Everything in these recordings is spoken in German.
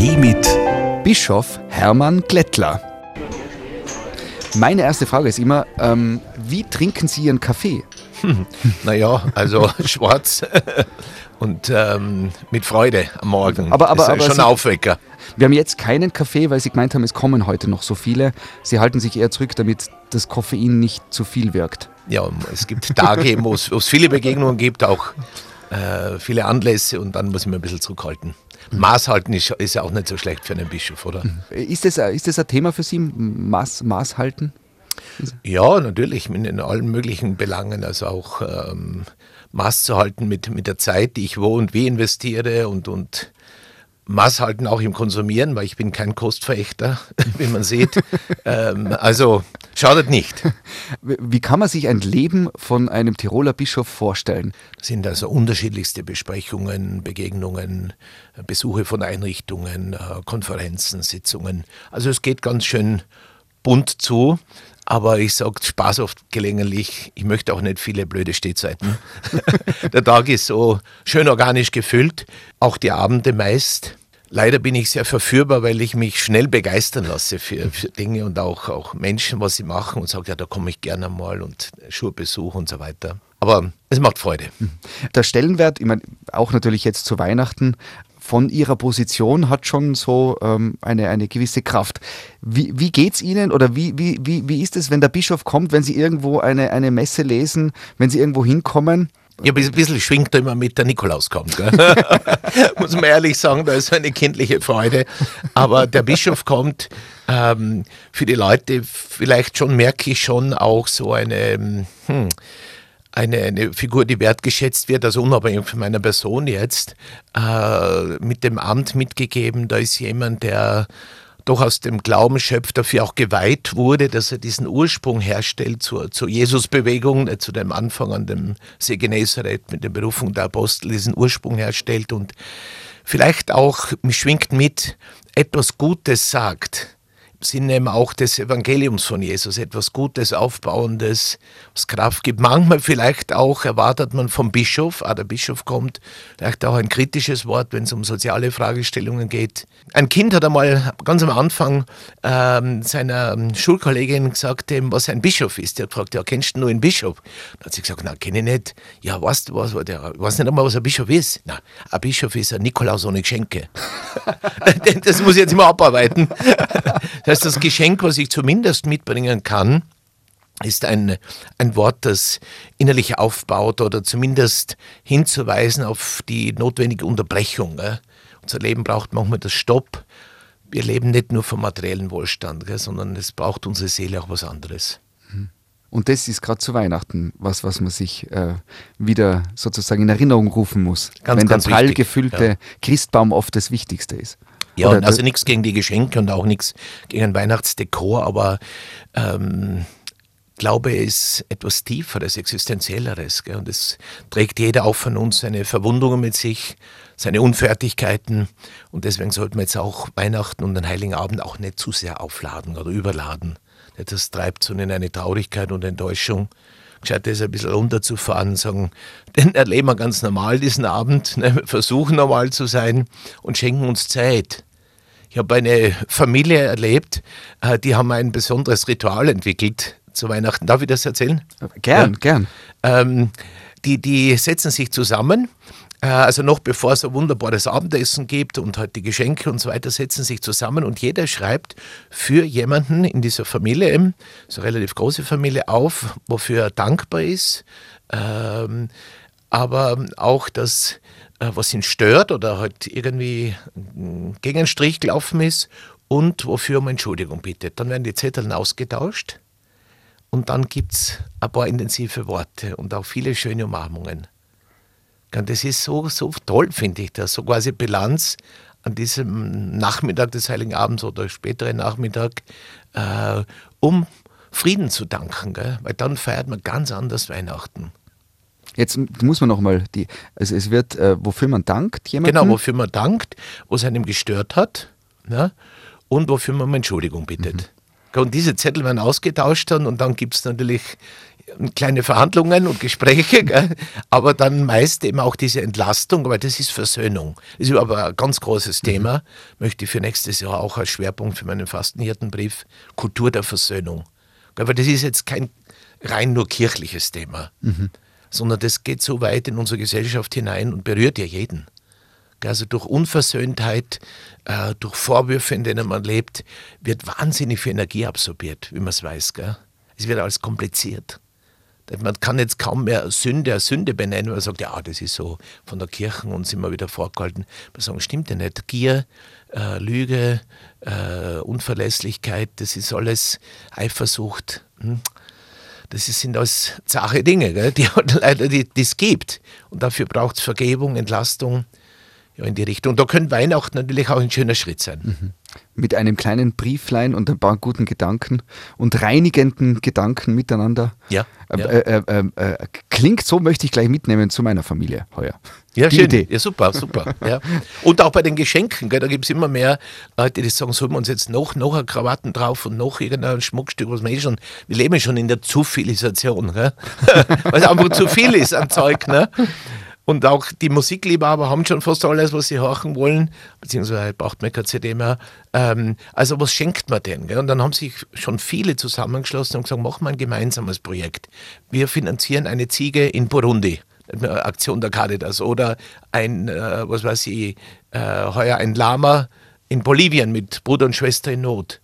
Kaffee mit Bischof Hermann Glättler. Meine erste Frage ist immer, ähm, wie trinken Sie Ihren Kaffee? Naja, also schwarz und ähm, mit Freude am Morgen. Aber- aber- ist aber schon Sie- Aufwecker. Wir haben jetzt keinen Kaffee, weil Sie gemeint haben, es kommen heute noch so viele. Sie halten sich eher zurück, damit das Koffein nicht zu viel wirkt. Ja, es gibt Tage, wo es viele Begegnungen gibt, auch äh, viele Anlässe und dann muss ich mich ein bisschen zurückhalten. Maß halten ist, ist ja auch nicht so schlecht für einen Bischof, oder? Ist das, ist das ein Thema für Sie, Maß, Maß halten? Ja, natürlich, in, in allen möglichen Belangen, also auch ähm, Maß zu halten mit, mit der Zeit, die ich wo und wie investiere und, und Maß halten auch im Konsumieren, weil ich bin kein Kostverächter, wie man sieht. ähm, also schadet nicht. Wie kann man sich ein Leben von einem Tiroler Bischof vorstellen? Das sind also unterschiedlichste Besprechungen, Begegnungen, Besuche von Einrichtungen, äh, Konferenzen, Sitzungen. Also es geht ganz schön bunt zu. Aber ich sage Spaß oft gelegentlich, ich möchte auch nicht viele blöde Stehzeiten. Der Tag ist so schön organisch gefüllt, auch die Abende meist. Leider bin ich sehr verführbar, weil ich mich schnell begeistern lasse für, für Dinge und auch, auch Menschen, was sie machen und sage, ja, da komme ich gerne mal und Schulbesuch und so weiter. Aber es macht Freude. Der Stellenwert, ich meine, auch natürlich jetzt zu Weihnachten, von Ihrer Position hat schon so ähm, eine, eine gewisse Kraft. Wie, wie geht es Ihnen oder wie, wie, wie, wie ist es, wenn der Bischof kommt, wenn Sie irgendwo eine, eine Messe lesen, wenn Sie irgendwo hinkommen? Ja, ein bisschen schwingt da immer mit, der Nikolaus kommt. Muss man ehrlich sagen, da ist so eine kindliche Freude. Aber der Bischof kommt ähm, für die Leute, vielleicht schon merke ich schon auch so eine, hm, eine, eine Figur, die wertgeschätzt wird, also unabhängig von meiner Person jetzt, äh, mit dem Amt mitgegeben. Da ist jemand, der doch aus dem Glauben schöpft, dafür auch geweiht wurde, dass er diesen Ursprung herstellt zur, zur Jesusbewegung, äh, zu dem Anfang an dem See Genezareth mit der Berufung der Apostel, diesen Ursprung herstellt und vielleicht auch, schwingt mit, etwas Gutes sagt. Sinne eben auch des Evangeliums von Jesus, etwas Gutes, Aufbauendes, was Kraft gibt. Manchmal vielleicht auch erwartet man vom Bischof, ah, der Bischof kommt, vielleicht auch ein kritisches Wort, wenn es um soziale Fragestellungen geht. Ein Kind hat einmal ganz am Anfang ähm, seiner Schulkollegin gesagt, ähm, was ein Bischof ist. Der hat gefragt, ja, kennst du nur einen Bischof? Dann hat sie gesagt, na, kenne ich nicht. Ja, weißt du, was, der, weiß nicht einmal, was ein Bischof ist? Na, ein Bischof ist ein Nikolaus ohne Geschenke. das muss ich jetzt immer abarbeiten. Das heißt, das Geschenk, was ich zumindest mitbringen kann, ist ein, ein Wort, das innerlich aufbaut oder zumindest hinzuweisen auf die notwendige Unterbrechung. Unser Leben braucht manchmal das Stopp. Wir leben nicht nur vom materiellen Wohlstand, gell, sondern es braucht unsere Seele auch was anderes. Und das ist gerade zu Weihnachten was, was man sich äh, wieder sozusagen in Erinnerung rufen muss. Ganz, wenn ganz der prall gefüllte ja. Christbaum oft das Wichtigste ist. Ja, Oder und also nichts gegen die Geschenke und auch nichts gegen ein Weihnachtsdekor, aber ähm, Glaube ist etwas Tieferes, Existenzielleres. Gell? Und es trägt jeder auch von uns seine Verwundungen mit sich, seine Unfertigkeiten. Und deswegen sollten wir jetzt auch Weihnachten und den Heiligen Abend auch nicht zu sehr aufladen oder überladen. Das treibt so in eine Traurigkeit und Enttäuschung. Gescheit ist ein bisschen runterzufahren sagen, den erleben wir ganz normal diesen Abend, ne? versuchen normal zu sein und schenken uns Zeit. Ich habe eine Familie erlebt, äh, die haben ein besonderes Ritual entwickelt zu Weihnachten. Darf ich das erzählen? Gern, Ja. gern. Ähm, die, die setzen sich zusammen, äh, also noch bevor es ein wunderbares Abendessen gibt und halt die Geschenke und so weiter, setzen sich zusammen und jeder schreibt für jemanden in dieser Familie, so eine relativ große Familie, auf, wofür er dankbar ist, ähm, aber auch das, äh, was ihn stört oder halt irgendwie mm, gegen einen Strich gelaufen ist und wofür um Entschuldigung bittet. Dann werden die Zettel ausgetauscht. Und dann gibt es ein paar intensive Worte und auch viele schöne Umarmungen. Das ist so, so toll, finde ich das. So quasi Bilanz an diesem Nachmittag des Heiligen Abends oder späteren Nachmittag, äh, um Frieden zu danken. Gell? Weil dann feiert man ganz anders Weihnachten. Jetzt muss man nochmal, also es wird, äh, wofür man dankt, jemanden. Genau, wofür man dankt, was einem gestört hat ne? und wofür man um Entschuldigung bittet. Und diese Zettel werden ausgetauscht dann und dann gibt es natürlich kleine Verhandlungen und Gespräche, gell? aber dann meist eben auch diese Entlastung, weil das ist Versöhnung. Das ist aber ein ganz großes Thema, mhm. möchte ich für nächstes Jahr auch als Schwerpunkt für meinen Fastenhirtenbrief, Kultur der Versöhnung. Aber das ist jetzt kein rein nur kirchliches Thema, mhm. Sondern das geht so weit in unsere Gesellschaft hinein und berührt ja jeden. Also durch Unversöhntheit, äh, durch Vorwürfe, in denen man lebt, wird wahnsinnig viel Energie absorbiert, wie man es weiß. Es wird alles kompliziert. Man kann jetzt kaum mehr Sünde als Sünde benennen, weil man sagt, ja, das ist so von der Kirche uns immer wieder vorgehalten. Man sagen, stimmt ja nicht. Gier, äh, Lüge, äh, Unverlässlichkeit, das ist alles Eifersucht. Hm? Das sind alles zache Dinge, gell, die leider die, es gibt. Und dafür braucht es Vergebung, Entlastung ja, in die Richtung. Da könnte Weihnachten natürlich auch ein schöner Schritt sein. Mhm. Mit einem kleinen Brieflein und ein paar guten Gedanken und reinigenden Gedanken miteinander. Ja. Äh, äh, äh, äh, klingt so, möchte ich gleich mitnehmen zu meiner Familie heuer. Ja, die schön. Idee. Ja, super, super. ja. Und auch bei den Geschenken, gell, da gibt es immer mehr Leute, die sagen, sollen wir uns jetzt noch, noch ein Krawatten drauf und noch irgendein Schmuckstück, was wir eh schon, wir leben schon in der Zufilisation, weil es einfach zu viel ist an Zeug. Ne? Und auch die Musikliebhaber haben schon fast alles, was sie hören wollen, beziehungsweise braucht man keine CD mehr. Ähm, also was schenkt man denn? Gell? Und dann haben sich schon viele zusammengeschlossen und gesagt, machen wir ein gemeinsames Projekt. Wir finanzieren eine Ziege in Burundi. Aktion der Caritas oder ein, äh, was weiß ich, äh, heuer ein Lama in Bolivien mit Bruder und Schwester in Not.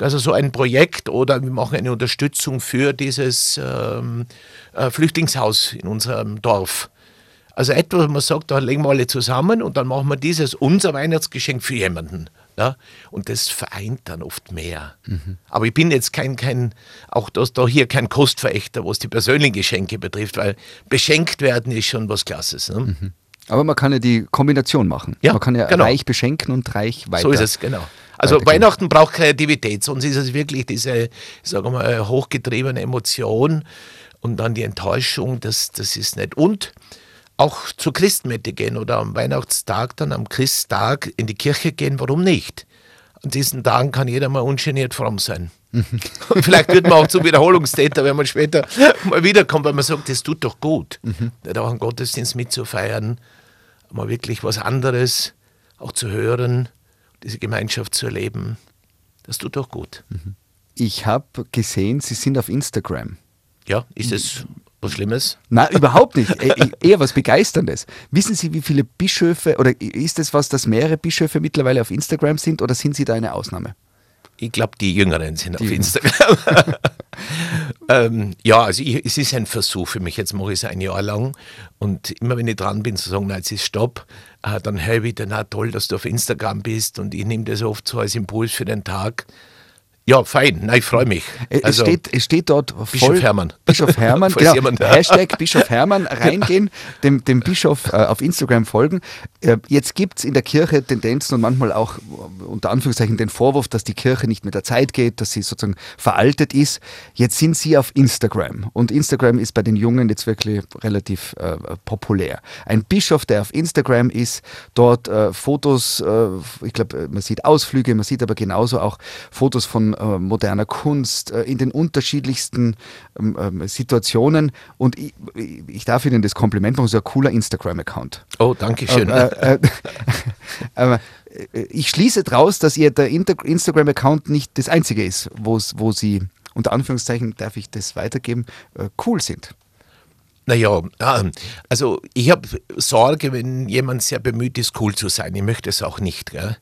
Also so ein Projekt oder wir machen eine Unterstützung für dieses ähm, äh, Flüchtlingshaus in unserem Dorf. Also etwas, wo man sagt, da legen wir alle zusammen und dann machen wir dieses unser Weihnachtsgeschenk für jemanden. Ja? Und das vereint dann oft mehr. Mhm. Aber ich bin jetzt kein, kein auch das, da hier kein Kostverächter, was die persönlichen Geschenke betrifft, weil beschenkt werden ist schon was Klasses. Ne? Mhm. Aber man kann ja die Kombination machen. Ja, man kann ja genau. reich beschenken und reich weiter. So ist es, genau. Also Weihnachten braucht Kreativität, sonst ist es wirklich diese, sagen wir mal, hochgetriebene Emotion und dann die Enttäuschung, das, das ist nicht. Und auch zur Christmette gehen oder am Weihnachtstag dann am Christtag in die Kirche gehen, warum nicht? An diesen Tagen kann jeder mal ungeniert fromm sein. Und vielleicht wird man auch zum Wiederholungstäter, wenn man später mal wiederkommt, weil man sagt, das tut doch gut, mhm. auch einen Gottesdienst mitzufeiern, mal wirklich was anderes auch zu hören, diese Gemeinschaft zu erleben. Das tut doch gut. Mhm. Ich habe gesehen, Sie sind auf Instagram. Ja, ist es was Schlimmes? Nein, überhaupt nicht. E eher was Begeisterndes. Wissen Sie, wie viele Bischöfe, oder ist es was, dass mehrere Bischöfe mittlerweile auf Instagram sind, oder sind Sie da eine Ausnahme? Ich glaube, die Jüngeren sind die auf Instagram. ähm, ja, also ich, es ist ein Versuch für mich. Jetzt mache ich es ein Jahr lang. Und immer wenn ich dran bin zu sagen, nein, jetzt ist Stopp, äh, dann höre ich wieder, na toll, dass du auf Instagram bist. Und ich nehme das oft so als Impuls für den Tag. Ja, fein. Nein, ich freue mich. Es, also, steht, es steht dort voll, Bischof Hermann. Bischof Hermann, genau. Hashtag Bischof Hermann reingehen, dem, dem Bischof äh, auf Instagram folgen. Äh, jetzt gibt es in der Kirche Tendenzen und manchmal auch unter Anführungszeichen den Vorwurf, dass die Kirche nicht mit der Zeit geht, dass sie sozusagen veraltet ist. Jetzt sind sie auf Instagram und Instagram ist bei den Jungen jetzt wirklich relativ äh, populär. Ein Bischof, der auf Instagram ist, dort äh, Fotos, äh, ich glaube, man sieht Ausflüge, man sieht aber genauso auch Fotos von äh, moderner Kunst, äh, in den unterschiedlichsten ähm, ähm, Situationen. Und ich, ich, darf Ihnen das Kompliment machen, so ein cooler Instagram-Account. Oh, danke schön. Äh, äh, ich schließe daraus, dass Ihr der Instagram-Account nicht das einzige ist, wo Sie, unter Anführungszeichen, darf ich das weitergeben, cool sind. Naja, ähm, also ich habe Sorge, wenn jemand sehr bemüht ist, cool zu sein. Ich möchte es auch nicht. Gell?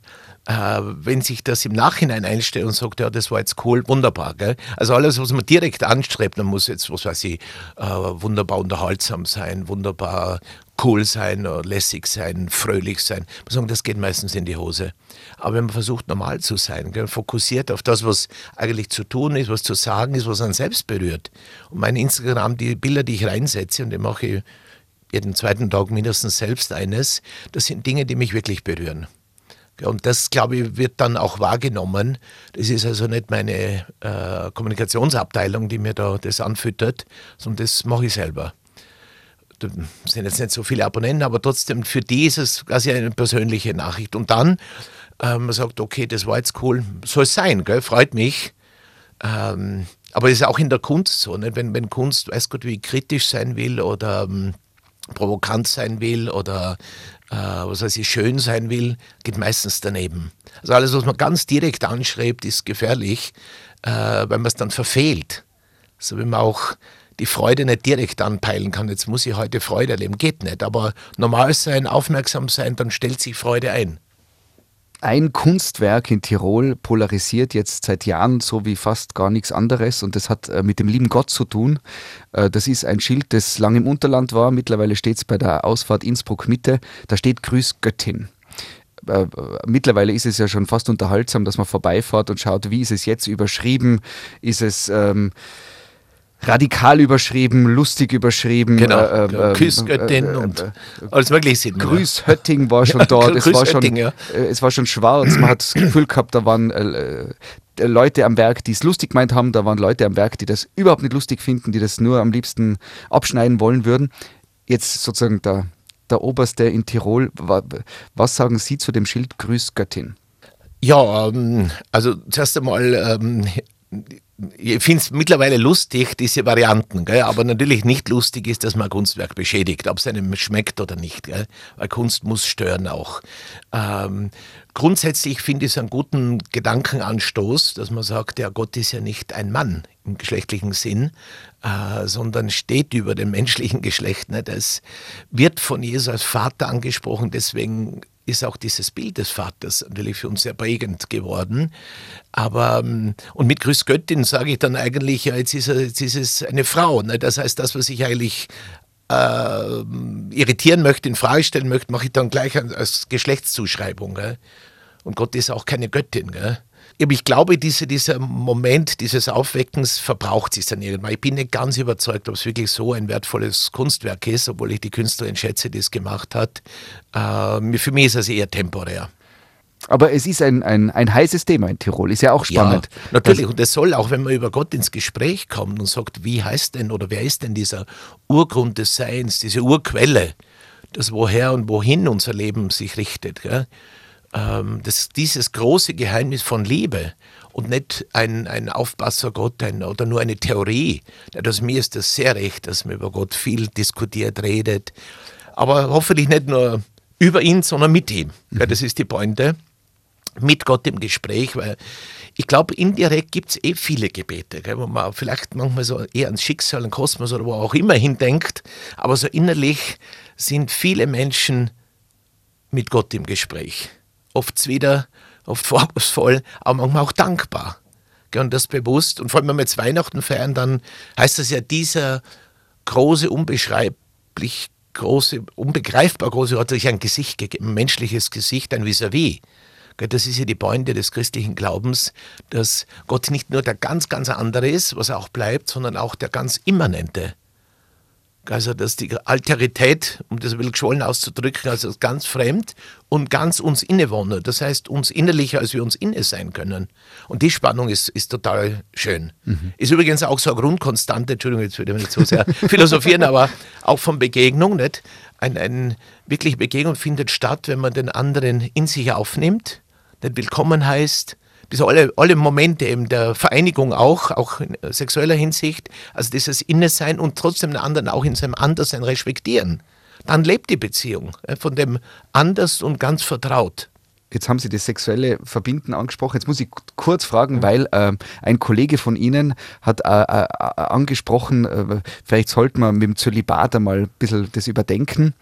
Äh, wenn sich das im Nachhinein einstellt und sagt, ja, das war jetzt cool, wunderbar. Gell? Also alles, was man direkt anstrebt, man muss jetzt, was weiß ich, äh, wunderbar unterhaltsam sein, wunderbar cool sein, lässig sein, fröhlich sein. Man sagt, das geht meistens in die Hose. Aber wenn man versucht, normal zu sein, gell, fokussiert auf das, was eigentlich zu tun ist, was zu sagen ist, was einen selbst berührt. Und mein Instagram, die Bilder, die ich reinsetze, und die mache ich jeden zweiten Tag mindestens selbst eines, das sind Dinge, die mich wirklich berühren. Und das, glaube ich, wird dann auch wahrgenommen. Das ist also nicht meine äh, Kommunikationsabteilung, die mir da das anfüttert, sondern das mache ich selber. Da sind jetzt nicht so viele Abonnenten, aber trotzdem für die ist es quasi eine persönliche Nachricht. Und dann, äh, man sagt, okay, das war jetzt cool, soll es sein, gell? freut mich. Ähm, aber es ist auch in der Kunst so, nicht? Wenn, wenn Kunst, weiß Gott, wie kritisch sein will oder ähm, provokant sein will oder äh, was weiß ich, schön sein will, geht meistens daneben. Also alles, was man ganz direkt anschreibt, ist gefährlich, äh, weil man es dann verfehlt. So wie man auch die Freude nicht direkt anpeilen kann. Jetzt muss ich heute Freude erleben, geht nicht. Aber normal sein, aufmerksam sein, dann stellt sich Freude ein. Ein Kunstwerk in Tirol polarisiert jetzt seit Jahren so wie fast gar nichts anderes und das hat äh, mit dem lieben Gott zu tun. Äh, das ist ein Schild, das lang im Unterland war. Mittlerweile steht es bei der Ausfahrt Innsbruck Mitte. Da steht Grüß Göttin äh, mittlerweile ist es ja schon fast unterhaltsam, dass man vorbeifährt und schaut, wie ist es jetzt überschrieben, ist es ähm, radikal überschrieben, lustig überschrieben. Genau, äh, äh, Küssgöttin äh, und alles mögliche. Grüß Hötting war schon dort, es, war schon, ja. es war schon schwarz, man hat das Gefühl gehabt, da waren Leute am Werk, die es lustig gemeint haben, da waren Leute am Werk, die das überhaupt nicht lustig finden, die das nur am liebsten abschneiden wollen würden. Jetzt sozusagen der, der Oberste in Tirol, was sagen Sie zu dem Schild Grüß Göttin? Ja, ähm, also zuerst einmal ähm, ich finde es mittlerweile lustig, diese Varianten, gell? aber natürlich nicht lustig ist, dass man ein Kunstwerk beschädigt, ob es einem schmeckt oder nicht, gell? weil Kunst muss stören auch. Ähm, grundsätzlich finde ich es einen guten Gedankenanstoß, dass man sagt, ja, Gott ist ja nicht ein Mann im geschlechtlichen Sinn, äh, sondern steht über dem menschlichen Geschlecht. Nicht? Es wird von Jesus als Vater angesprochen, deswegen ist auch dieses Bild des Vaters natürlich für uns sehr prägend geworden. Aber, ähm, und mit Grüß Göttin sage ich dann eigentlich, ja, jetzt ist, jetzt ist es eine Frau. Ne? Das heißt, das, was ich eigentlich äh, irritieren möchte, in Frage stellen möchte, mache ich dann gleich als Geschlechtszuschreibung. Gell? Und Gott ist auch keine Göttin. Gell? Ich glaube, diese, dieser Moment dieses Aufweckens verbraucht sich dann irgendwann. Ich bin nicht ganz überzeugt, ob es wirklich so ein wertvolles Kunstwerk ist, obwohl ich die Künstlerin schätze, die es gemacht hat. Äh, für mich ist es eher temporär. Aber es ist ein, ein, ein heißes Thema in Tirol, ist ja auch spannend. Ja, natürlich, und es soll auch, wenn man über Gott ins Gespräch kommt und sagt, wie heißt denn oder wer ist denn dieser Urgrund des Seins, diese Urquelle, das woher und wohin unser Leben sich richtet. Gell? Ähm, das, dieses große Geheimnis von Liebe und nicht ein, ein Aufpassergott ein, oder nur eine Theorie. Das, mir ist das sehr recht, dass man über Gott viel diskutiert, redet, aber hoffentlich nicht nur über ihn, sondern mit ihm. Mhm. Das ist die Pointe. Mit Gott im Gespräch, weil ich glaube, indirekt gibt es eh viele Gebete, gell, wo man vielleicht manchmal so eher ans Schicksal, an Kosmos oder wo auch immer hindenkt, aber so innerlich sind viele Menschen mit Gott im Gespräch oft wieder, oft vorwurfsvoll, aber manchmal auch dankbar. Und das bewusst. Und vor allem, wenn wir jetzt Weihnachten feiern, dann heißt das ja, dieser große, unbeschreiblich große, unbegreifbar große hat sich ein Gesicht gegeben, ein menschliches Gesicht, ein Vis-à-vis. -vis. Das ist ja die Pointe des christlichen Glaubens, dass Gott nicht nur der ganz, ganz andere ist, was er auch bleibt, sondern auch der ganz immanente. Also, dass die Alterität, um das ein bisschen geschwollen auszudrücken, also ganz fremd und ganz uns innewohnt. Das heißt, uns innerlicher, als wir uns inne sein können. Und die Spannung ist, ist total schön. Mhm. Ist übrigens auch so eine Grundkonstante, Entschuldigung, jetzt würde ich nicht so sehr philosophieren, aber auch von Begegnung, nicht? Ein, ein, wirklich Begegnung findet statt, wenn man den anderen in sich aufnimmt, nicht willkommen heißt, diese alle, alle Momente eben der Vereinigung auch, auch in sexueller Hinsicht, also dieses Innesein und trotzdem den anderen auch in seinem Anderssein respektieren. Dann lebt die Beziehung von dem anders und ganz vertraut. Jetzt haben Sie das sexuelle Verbinden angesprochen. Jetzt muss ich kurz fragen, weil äh, ein Kollege von Ihnen hat äh, äh, angesprochen, äh, vielleicht sollte man mit dem Zölibat einmal ein bisschen das überdenken.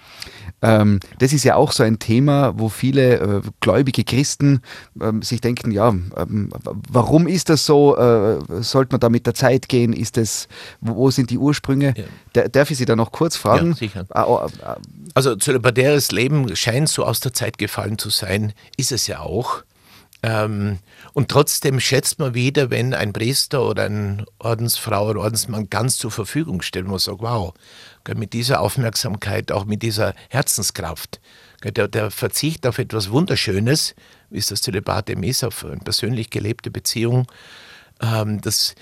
Ähm, das ist ja auch so ein Thema, wo viele äh, gläubige Christen ähm, sich denken, ja, ähm, warum ist das so? Äh, sollte man da mit der Zeit gehen? Ist das, wo, sind die Ursprünge? Ja. darf ich Sie da noch kurz fragen? Ja, sicher. Also zölibatäres Leben scheint so aus der Zeit gefallen zu sein, ist es ja auch. Ähm, und trotzdem schätzt man wieder, wenn ein Priester oder eine Ordensfrau oder Ordensmann ganz zur Verfügung steht, und man sagt, wow, mit dieser Aufmerksamkeit, auch mit dieser Herzenskraft, der, der Verzicht auf etwas Wunderschönes, wie es das Zölibat eben ist, auf eine persönlich gelebte Beziehung, ähm, das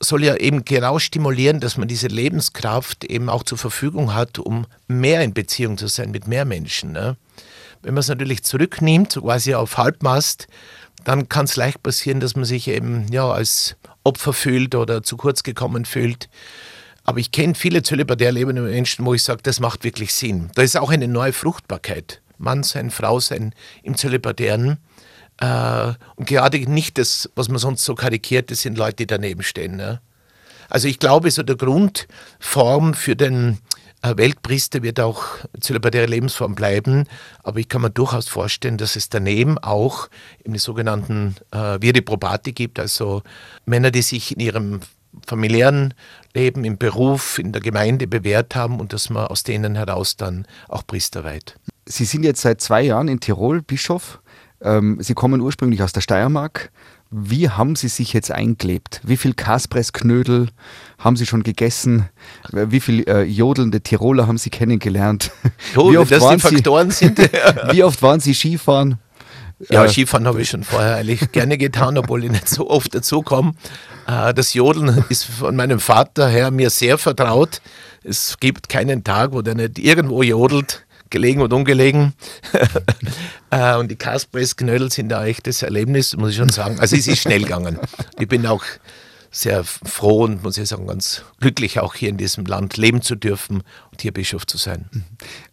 soll ja eben genau stimulieren, dass man diese Lebenskraft eben auch zur Verfügung hat, um mehr in Beziehung zu sein mit mehr Menschen. Ne? Wenn man es natürlich zurücknimmt, quasi auf Halbmast, dann kann es leicht passieren, dass man sich eben ja als Opfer fühlt oder zu kurz gekommen fühlt. Aber ich kenne viele zölibatär lebende Menschen, wo ich sage, das macht wirklich Sinn. Da ist auch eine neue Fruchtbarkeit. Mann sein, Frau sein im Zölibatären. Äh, und gerade nicht das, was man sonst so karikiert, das sind Leute, die daneben stehen. Ne? Also ich glaube, so der Grundform für den Weltpriester wird auch zölibatäre Lebensform bleiben, aber ich kann mir durchaus vorstellen, dass es daneben auch die sogenannten äh, Viri Probati gibt, also Männer, die sich in ihrem familiären Leben, im Beruf, in der Gemeinde bewährt haben und dass man aus denen heraus dann auch Priester weiht. Sie sind jetzt seit zwei Jahren in Tirol Bischof. Ähm, Sie kommen ursprünglich aus der Steiermark. Wie haben Sie sich jetzt eingelebt? Wie viel Kaspressknödel haben Sie schon gegessen? Wie viele äh, jodelnde Tiroler haben Sie kennengelernt? Oh, wie oft das waren die Faktoren Sie, sind. wie oft waren Sie Skifahren? Ja, äh, Skifahren habe ich schon vorher eigentlich gerne getan, obwohl ich nicht so oft dazu komme. Äh, das Jodeln ist von meinem Vater her mir sehr vertraut. Es gibt keinen Tag, wo der nicht irgendwo jodelt gelegen und ungelegen. Äh, und die Kaspressknödel sind ein echtes Erlebnis, muss ich schon sagen. Also es ist schnell gegangen. Ich bin auch sehr froh und muss ich sagen, ganz glücklich auch hier in diesem Land leben zu dürfen und hier Bischof zu sein. Mhm.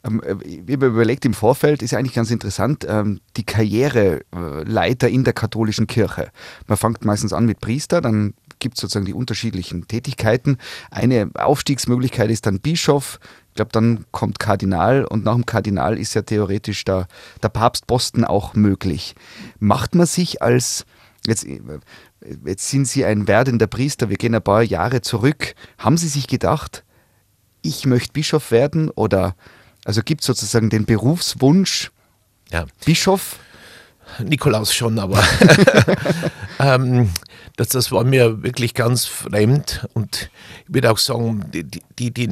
Ähm, äh, ich habe überlegt im Vorfeld, ist eigentlich ganz interessant, ähm, die Karriereleiter in der katholischen Kirche. Man fängt meistens an mit Priester, dann gibt es sozusagen die unterschiedlichen Tätigkeiten. Eine Aufstiegsmöglichkeit ist dann Bischof, ich glaube, dann kommt Kardinal und nach dem Kardinal ist ja theoretisch der, der Papstposten auch möglich. Macht man sich als, jetzt, jetzt sind Sie ein werdender Priester, wir gehen ein paar Jahre zurück, haben Sie sich gedacht, ich möchte Bischof werden oder also gibt es sozusagen den Berufswunsch ja. Bischof? Nikolaus schon, aber ähm, das, das war mir wirklich ganz fremd und ich würde auch sagen, die, die, die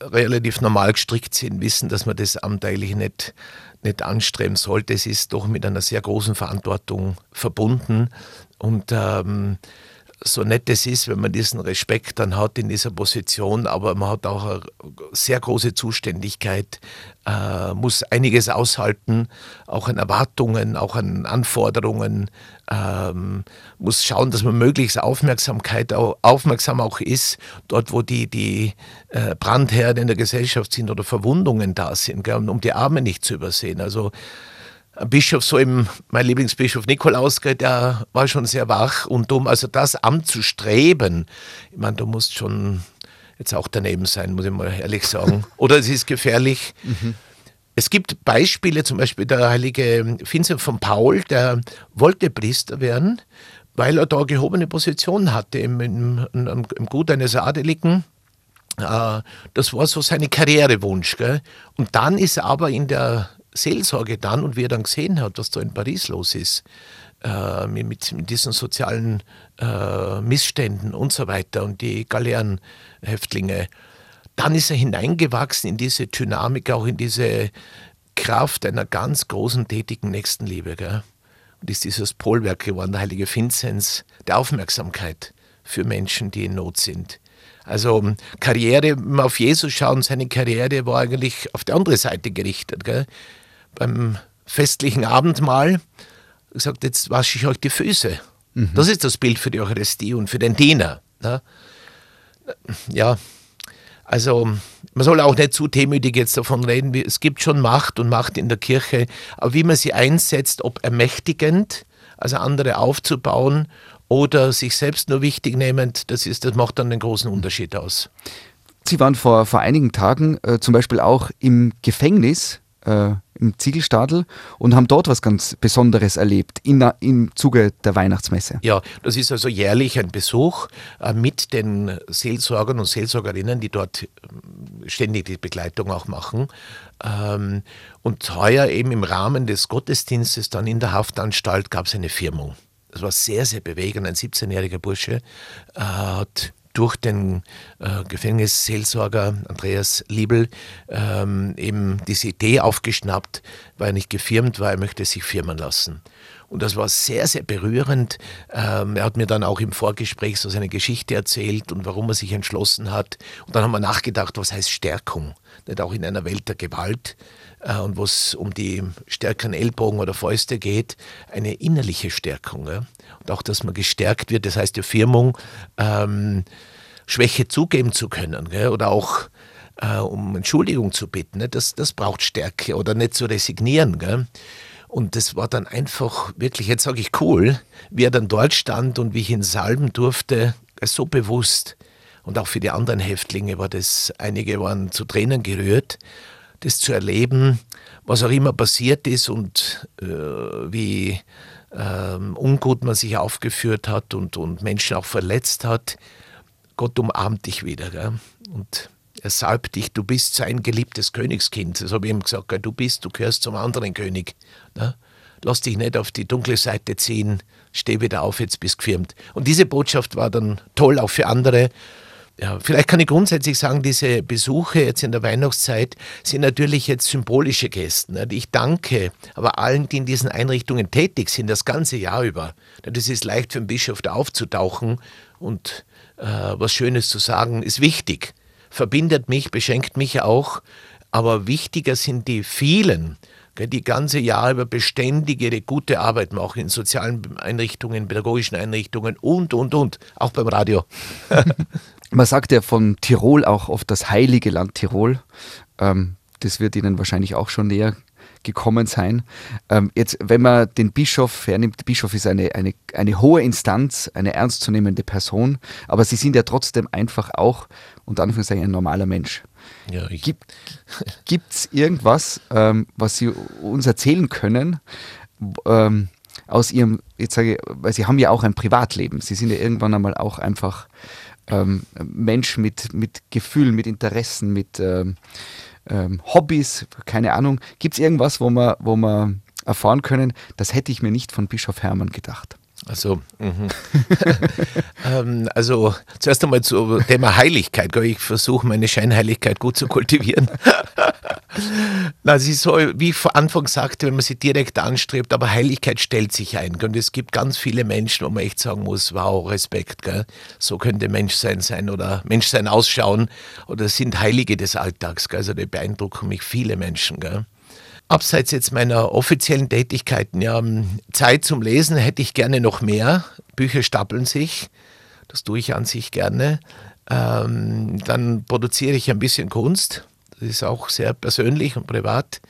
relativ normal gestrickt sind, wissen, dass man das Amt nicht, nicht anstreben sollte. Es ist doch mit einer sehr großen Verantwortung verbunden und ähm, so nett es ist, wenn man diesen Respekt dann hat in dieser Position, aber man hat auch eine sehr große Zuständigkeit, äh, muss einiges aushalten, auch an Erwartungen, auch an Anforderungen, ähm, muss schauen, dass man möglichst Aufmerksamkeit auch, aufmerksam auch ist, dort wo die, die äh, Brandherde in der Gesellschaft sind oder Verwundungen da sind, gell, um die Arme nicht zu übersehen. Also Bischof, so im, mein Lieblingsbischof Nikolaus, der war schon sehr wach und dumm. Also das Amt zu streben, ich meine, du musst schon jetzt auch daneben sein, muss ich mal ehrlich sagen. Oder es ist gefährlich. Mhm. Es gibt Beispiele, zum Beispiel der heilige Vincent von Paul, der wollte Priester werden, weil er da gehobene Position hatte im, im, im, im Gut eines Adeligen. Äh, das war so seine Karrierewunsch. Gell? Und dann ist er aber in der Seelsorge dann und wie er dann gesehen hat, was da in Paris los ist, äh, mit, mit, diesen sozialen äh, Missständen und so weiter und die Galeerenhäftlinge, dann ist er hineingewachsen in diese Dynamik, auch in diese Kraft einer ganz großen, tätigen Nächstenliebe. Gell? Und ist dieses Polwerk geworden, der heilige Vinzenz, der Aufmerksamkeit für Menschen, die in Not sind. Also Karriere, wenn wir auf Jesus schauen, seine Karriere war eigentlich auf die andere Seite gerichtet. Gell? Beim festlichen Abendmahl gesagt, jetzt wasche ich euch die Füße. Mhm. Das ist das Bild für die Eucharistie und für den Diener. Ne? Ja, also man soll auch nicht zu demütig jetzt davon reden. Es gibt schon Macht und Macht in der Kirche, aber wie man sie einsetzt, ob ermächtigend, also andere aufzubauen oder sich selbst nur wichtig nehmend, das, ist, das macht dann den großen Unterschied aus. Sie waren vor, vor einigen Tagen äh, zum Beispiel auch im Gefängnis äh, im Ziegelstadel und haben dort was ganz Besonderes erlebt in, im Zuge der Weihnachtsmesse. Ja, das ist also jährlich ein Besuch äh, mit den Seelsorgern und Seelsorgerinnen, die dort ähm, ständig die Begleitung auch machen. Ähm, und heuer eben im Rahmen des Gottesdienstes dann in der Haftanstalt gab es eine Firmung. Das war sehr, sehr bewegend. Ein 17-jähriger Bursche äh, hat durch den äh, Gefängnisseelsorger Andreas Liebel ähm, eben diese Idee aufgeschnappt, weil er nicht gefirmt war, er möchte sich firmen lassen. Und das war sehr, sehr berührend. Ähm, er hat mir dann auch im Vorgespräch so seine Geschichte erzählt und warum er sich entschlossen hat. Und dann haben wir nachgedacht, was heißt Stärkung? Nicht auch in einer Welt der Gewalt äh, und wo es um die stärkeren Ellbogen oder Fäuste geht, eine innerliche Stärkung. Ja? Und auch, dass man gestärkt wird, das heißt die Firmung, ähm, Schwäche zugeben zu können gell? oder auch äh, um Entschuldigung zu bitten. Ne? Das, das braucht Stärke oder nicht zu resignieren. Gell? Und das war dann einfach wirklich, jetzt sage ich cool, wie er dann dort stand und wie ich ihn salben durfte, so bewusst. Und auch für die anderen Häftlinge war das, einige waren zu Tränen gerührt, das zu erleben, was auch immer passiert ist und äh, wie äh, ungut man sich aufgeführt hat und, und Menschen auch verletzt hat. Gott umarmt dich wieder. Gell? Und er salbt dich, du bist sein geliebtes Königskind. Das habe ich ihm gesagt, gell? du bist, du gehörst zum anderen König. Ne? Lass dich nicht auf die dunkle Seite ziehen, steh wieder auf, jetzt bist gefirmt. Und diese Botschaft war dann toll auch für andere. Ja, vielleicht kann ich grundsätzlich sagen, diese Besuche jetzt in der Weihnachtszeit sind natürlich jetzt symbolische Gäste. Ne? Ich danke aber allen, die in diesen Einrichtungen tätig sind, das ganze Jahr über. Das ist leicht für einen Bischof da aufzutauchen und äh, was Schönes zu sagen, ist wichtig. Verbindet mich, beschenkt mich auch. Aber wichtiger sind die vielen, die ganze Jahr über beständig ihre gute Arbeit machen in sozialen Einrichtungen, pädagogischen Einrichtungen und, und, und. Auch beim Radio. Man sagt ja von Tirol auch oft das heilige Land Tirol. Ähm, das wird Ihnen wahrscheinlich auch schon näher gekommen sein. Ähm, jetzt, wenn man den Bischof hernimmt, der Bischof ist eine, eine, eine hohe Instanz, eine ernstzunehmende Person, aber Sie sind ja trotzdem einfach auch, unter Anführungszeichen, ein normaler Mensch. Ja, Gibt es irgendwas, ähm, was Sie uns erzählen können, ähm, aus Ihrem, jetzt sage ich, weil Sie haben ja auch ein Privatleben. Sie sind ja irgendwann einmal auch einfach ähm, Mensch mit, mit Gefühlen, mit Interessen, mit ähm, ähm, Hobbys, keine Ahnung. Gibt es irgendwas, wo wir, wo wir erfahren können, das hätte ich mir nicht von Bischof Hermann gedacht? Also, mhm. ähm, also zuerst einmal zum Thema Heiligkeit. Ich versuche meine Scheinheiligkeit gut zu kultivieren. Na, es ist so, wie ich vor Anfang sagte, wenn man sie direkt anstrebt, aber Heiligkeit stellt sich ein. Und es gibt ganz viele Menschen, wo man echt sagen muss, wow, Respekt, gell? so könnte Menschsein sein oder Menschsein ausschauen oder sind Heilige des Alltags. Gell? Also da beeindrucken mich viele Menschen. Gell? Abseits jetzt meiner offiziellen Tätigkeiten, ja, Zeit zum Lesen hätte ich gerne noch mehr. Bücher stapeln sich, das tue ich an sich gerne. Ähm, dann produziere ich ein bisschen Kunst, das ist auch sehr persönlich und privat.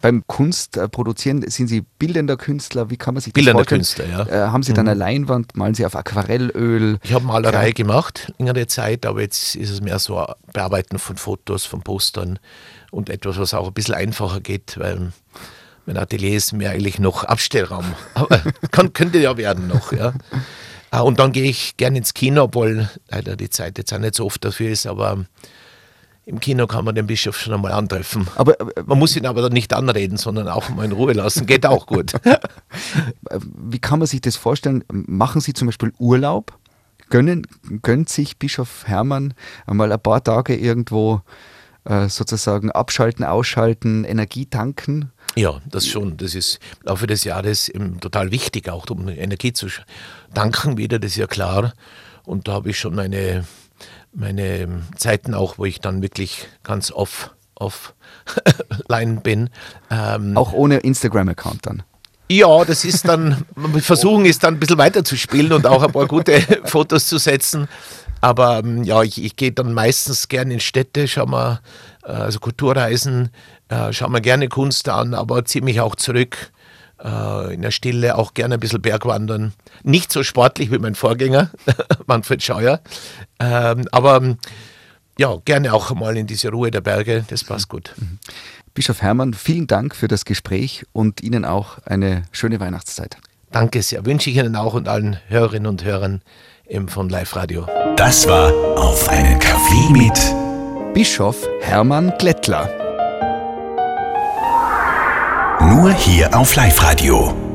Beim Kunst äh, sind Sie bildender Künstler? Wie kann man sich das bildender vorstellen? Künstler, ja. Äh, haben Sie dann mhm. eine Leinwand? Malen Sie auf Aquarellöl? Ich habe Malerei gemacht, längere Zeit, aber jetzt ist es mehr so Bearbeiten von Fotos, von Postern und etwas, was auch ein bisschen einfacher geht, weil mein Atelier ist mir eigentlich noch Abstellraum. Aber kann, könnte ja werden noch, ja. Ah, und dann gehe ich gerne ins Kino, obwohl leider die Zeit jetzt auch nicht so oft dafür ist, aber im Kino kann man den Bischof schon einmal antreffen. Aber, man muss ihn aber dann nicht anreden, sondern auch mal in Ruhe lassen. Geht auch gut. Wie kann man sich das vorstellen? Machen Sie zum Beispiel Urlaub? Gönnen, gönnt sich Bischof Hermann einmal ein paar Tage irgendwo äh, sozusagen abschalten, ausschalten, Energie tanken? Ja, das schon. Das ist im Laufe des Jahres total wichtig, auch um Energie zu tanken wieder, das ist ja klar. Und da habe ich schon meine, meine Zeiten auch, wo ich dann wirklich ganz off, offline bin. Ähm, auch ohne Instagram-Account dann? Ja, das ist dann, wir versuchen es dann ein bisschen weiter zu spielen und auch ein paar gute Fotos zu setzen. Aber ähm, ja, ich, ich gehe dann meistens gerne in Städte, schau mal, äh, also Kulturreisen, äh, schau mir gerne Kunst an, aber ziehe mich auch zurück äh, in der Stille, auch gerne ein bisschen Bergwandern. Nicht so sportlich wie mein Vorgänger, Manfred Scheuer, ähm, aber ähm, ja, gerne auch mal in diese Ruhe der Berge, das passt gut. Mhm. Bischof Hermann, vielen Dank für das Gespräch und Ihnen auch eine schöne Weihnachtszeit. Danke sehr, wünsche ich Ihnen auch und allen Hörerinnen und Hörern im von Live Radio. Das war auf einen Kaffee mit Bischof Hermann Glättler. Nur hier auf Live Radio.